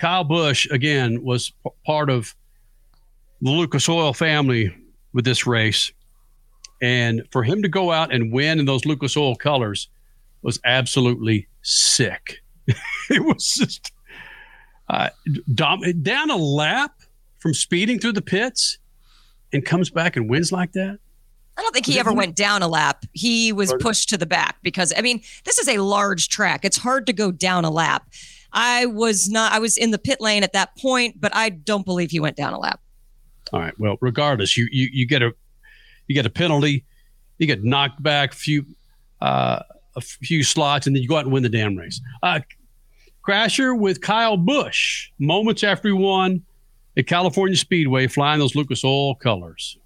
Kyle Busch again was p- part of the Lucas Oil family with this race, and for him to go out and win in those Lucas Oil colors was absolutely sick. it was just uh, dom- down a lap from speeding through the pits and comes back and wins like that. I don't think he ever went down a lap. He was pushed to the back because I mean, this is a large track. It's hard to go down a lap. I was not I was in the pit lane at that point, but I don't believe he went down a lap. All right. Well, regardless, you you, you get a you get a penalty, you get knocked back a few uh, a few slots, and then you go out and win the damn race. Uh, Crasher with Kyle Busch moments after he won at California Speedway, flying those Lucas Oil colors.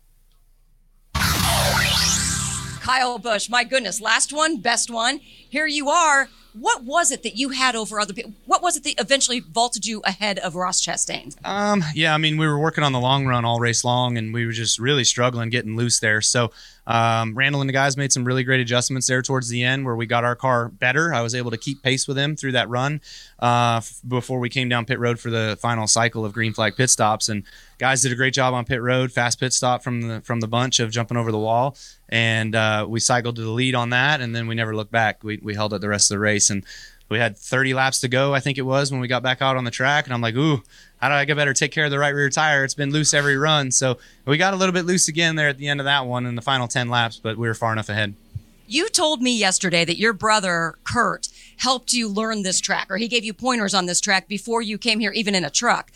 Kyle Busch, my goodness, last one, best one. Here you are. What was it that you had over other people? What was it that eventually vaulted you ahead of Ross Chastain? Um, yeah, I mean, we were working on the long run all race long, and we were just really struggling getting loose there. So, um, Randall and the guys made some really great adjustments there towards the end where we got our car better. I was able to keep pace with him through that run uh, f- before we came down pit road for the final cycle of green flag pit stops. And guys did a great job on pit road, fast pit stop from the from the bunch of jumping over the wall, and uh, we cycled to the lead on that, and then we never looked back. We we held it the rest of the race and. We had 30 laps to go, I think it was, when we got back out on the track. And I'm like, ooh, how do I get better take care of the right rear tire? It's been loose every run. So we got a little bit loose again there at the end of that one in the final 10 laps, but we were far enough ahead. You told me yesterday that your brother, Kurt, helped you learn this track, or he gave you pointers on this track before you came here, even in a truck.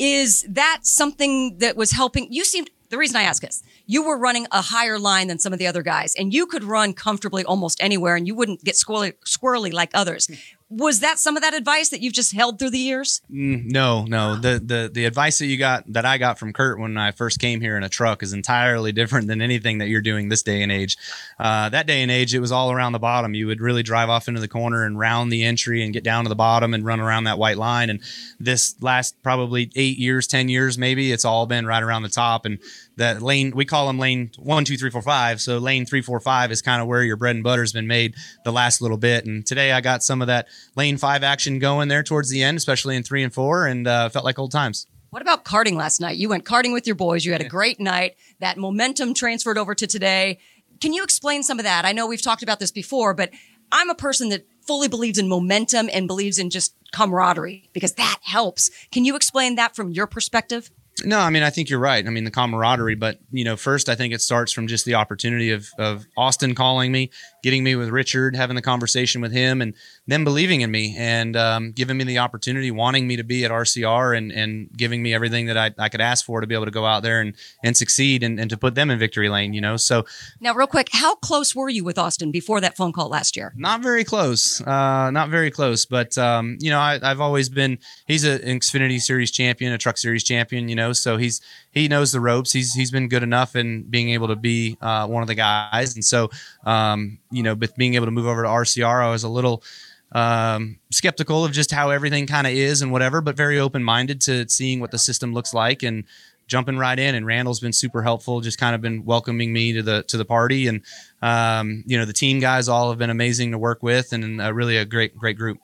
Is that something that was helping? You seemed, the reason I ask is, you were running a higher line than some of the other guys, and you could run comfortably almost anywhere, and you wouldn't get squirrely, squirrely like others. Was that some of that advice that you've just held through the years? Mm, no, no. The, the the advice that you got that I got from Kurt when I first came here in a truck is entirely different than anything that you're doing this day and age. Uh, that day and age, it was all around the bottom. You would really drive off into the corner and round the entry and get down to the bottom and run around that white line. And this last probably eight years, ten years, maybe it's all been right around the top. And that lane we call them lane one, two, three, four, five. So lane three, four, five is kind of where your bread and butter has been made the last little bit. And today I got some of that lane five action going there towards the end, especially in three and four, and uh, felt like old times. What about karting last night? You went karting with your boys. You had a great night. That momentum transferred over to today. Can you explain some of that? I know we've talked about this before, but I'm a person that fully believes in momentum and believes in just camaraderie because that helps. Can you explain that from your perspective? No, I mean I think you're right. I mean the camaraderie, but you know, first I think it starts from just the opportunity of of Austin calling me, getting me with Richard, having the conversation with him, and them believing in me and um, giving me the opportunity, wanting me to be at RCR and and giving me everything that I, I could ask for to be able to go out there and and succeed and, and to put them in victory lane. You know, so Now, real quick, how close were you with Austin before that phone call last year? not very close, uh, not very close. But um, you know, I, I've always been. He's an Xfinity Series champion, a Truck Series champion. You know, so he's he knows the ropes. He's he's been good enough in being able to be uh, one of the guys. And so, um, you know, with being able to move over to RCR, I was a little um, skeptical of just how everything kind of is and whatever, but very open minded to seeing what the system looks like and jumping right in. And Randall's been super helpful, just kind of been welcoming me to the to the party. And um, you know, the team guys all have been amazing to work with, and uh, really a great great group.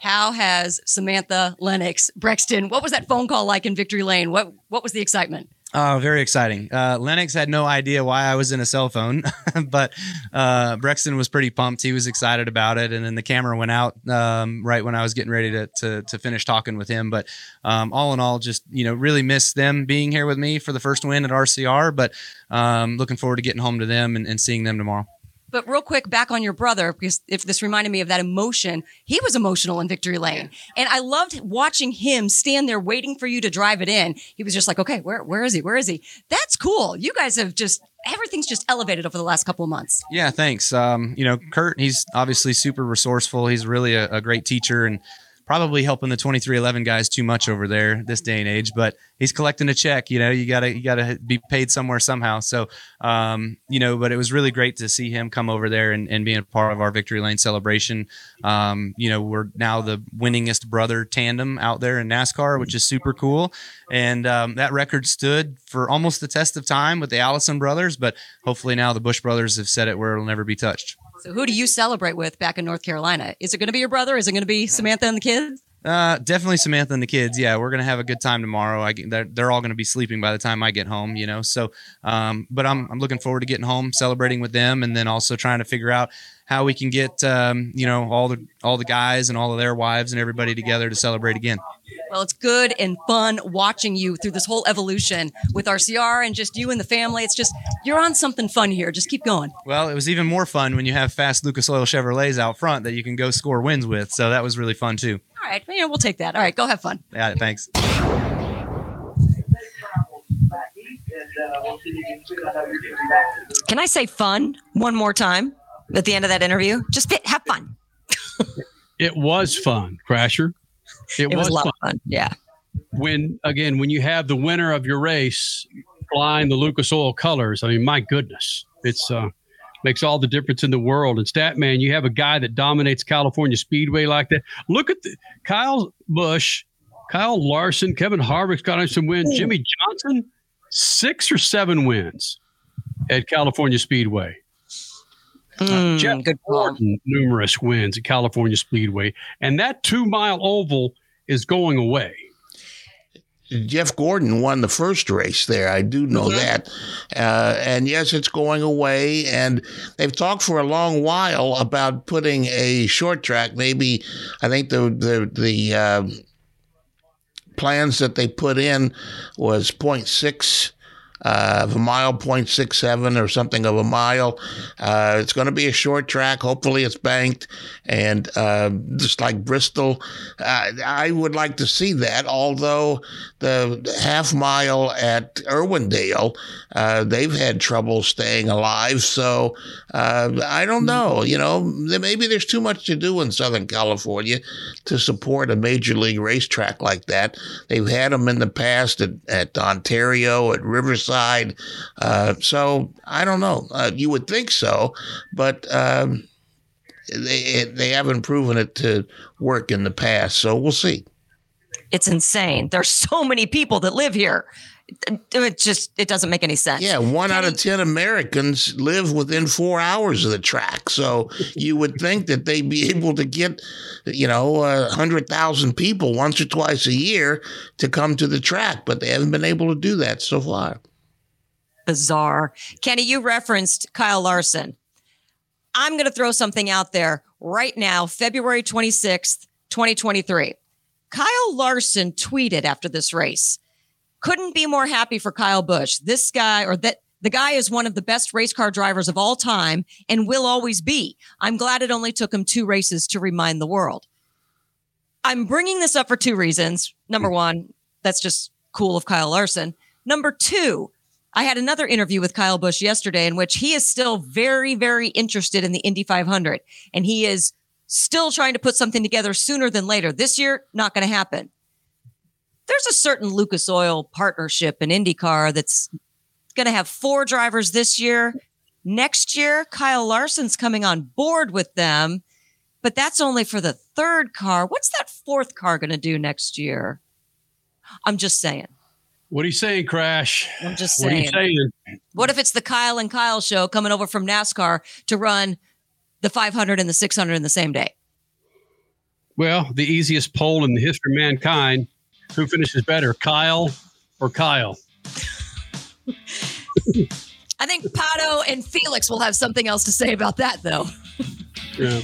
How has Samantha Lennix Brexton? What was that phone call like in Victory Lane? What what was the excitement? Oh, very exciting. Uh, Lennix had no idea why I was in a cell phone, but uh, Brexton was pretty pumped. He was excited about it. And then the camera went out um, right when I was getting ready to, to, to finish talking with him. But um, all in all, just, you know, really miss them being here with me for the first win at RCR. But um, looking forward to getting home to them and, and seeing them tomorrow. But real quick, back on your brother, because if this reminded me of that emotion, he was emotional in Victory Lane. And I loved watching him stand there waiting for you to drive it in. He was just like, okay, where, where is he? Where is he? That's cool. You guys have just, everything's just elevated over the last couple of months. Yeah, thanks. Um, you know, Kurt, he's obviously super resourceful. He's really a, a great teacher and probably helping the 23XI guys too much over there this day and age, but he's collecting a check, you know, you gotta, you gotta be paid somewhere somehow. So, um, you know, but it was really great to see him come over there and, and being a part of our victory lane celebration. Um, you know, we're now the winningest brother tandem out there in NASCAR, which is super cool. And, um, that record stood for almost the test of time with the Allison brothers, but hopefully now the Busch brothers have set it where it'll never be touched. So who do you celebrate with back in North Carolina? Is it going to be your brother? Is it going to be Samantha and the kids? Uh, definitely Samantha and the kids. Yeah, we're gonna have a good time tomorrow. I they're, they're all gonna be sleeping by the time I get home. You know, so um, but I'm I'm looking forward to getting home, celebrating with them, and then also trying to figure out how we can get um, you know all the all the guys and all of their wives and everybody together to celebrate again. Well, it's good and fun watching you through this whole evolution with RCR and just you and the family. It's just you're on something fun here. Just keep going. Well, it was even more fun when you have fast Lucas Oil Chevrolets out front that you can go score wins with. So that was really fun too. All right, you know, we'll take that. All right, go have fun. Yeah, thanks. Can I say fun one more time at the end of that interview? Just have fun. it was fun, Crasher. It, it was, was, a lot fun. of fun. Yeah. When again, when you have the winner of your race flying the Lucas Oil colors, I mean, my goodness, it's uh makes all the difference in the world. And Statman, you have a guy that dominates California Speedway like that. Look at the, Kyle Busch, Kyle Larson, Kevin Harvick's got some wins. Jimmie Johnson, six or seven wins at California Speedway. Mm, uh, Jeff good Gordon, numerous wins at California Speedway, and that two mile oval is going away. Jeff Gordon won the first race there. I do know mm-hmm. that. Uh, and yes, it's going away. And they've talked for a long while about putting a short track. Maybe I think the the the uh, plans that they put in was 0.6 uh, of a mile, 0.67 or something of a mile. Uh, it's going to be a short track. Hopefully, it's banked. And uh, just like Bristol, uh, I would like to see that. Although the half mile at Irwindale, uh, they've had trouble staying alive. So uh, I don't know. You know, maybe there's too much to do in Southern California to support a major league racetrack like that. They've had them in the past at, at Ontario, at Riverside side. Uh, so I don't know. Uh, you would think so, but um, they they haven't proven it to work in the past. So we'll see. It's insane. There's so many people that live here. It just it doesn't make any sense. Yeah, one out of ten Americans live within four hours of the track. So you would think that they'd be able to get, you know, a hundred thousand people once or twice a year to come to the track, but they haven't been able to do that so far bizarre. Kenny, you referenced Kyle Larson. I'm going to throw something out there right now, February 26th, 2023. Kyle Larson tweeted after this race. Couldn't be more happy for Kyle Busch. This guy, or that the guy is one of the best race car drivers of all time and will always be. I'm glad it only took him two races to remind the world. I'm bringing this up for two reasons. Number one, that's just cool of Kyle Larson. Number two, I had another interview with Kyle Busch yesterday in which he is still very, very interested in the Indy 500 and he is still trying to put something together sooner than later. This year, not going to happen. There's a certain Lucas Oil partnership in IndyCar that's going to have four drivers this year. Next year, Kyle Larson's coming on board with them, but that's only for the third car. What's that fourth car going to do next year? I'm just saying. What are you saying, Crash? I'm just saying. What are you saying? What if it's the Kyle and Kyle show coming over from NASCAR to run the 500 and the 600 in the same day? Well, the easiest poll in the history of mankind who finishes better, Kyle or Kyle? I think Pato and Felix will have something else to say about that, though. yeah.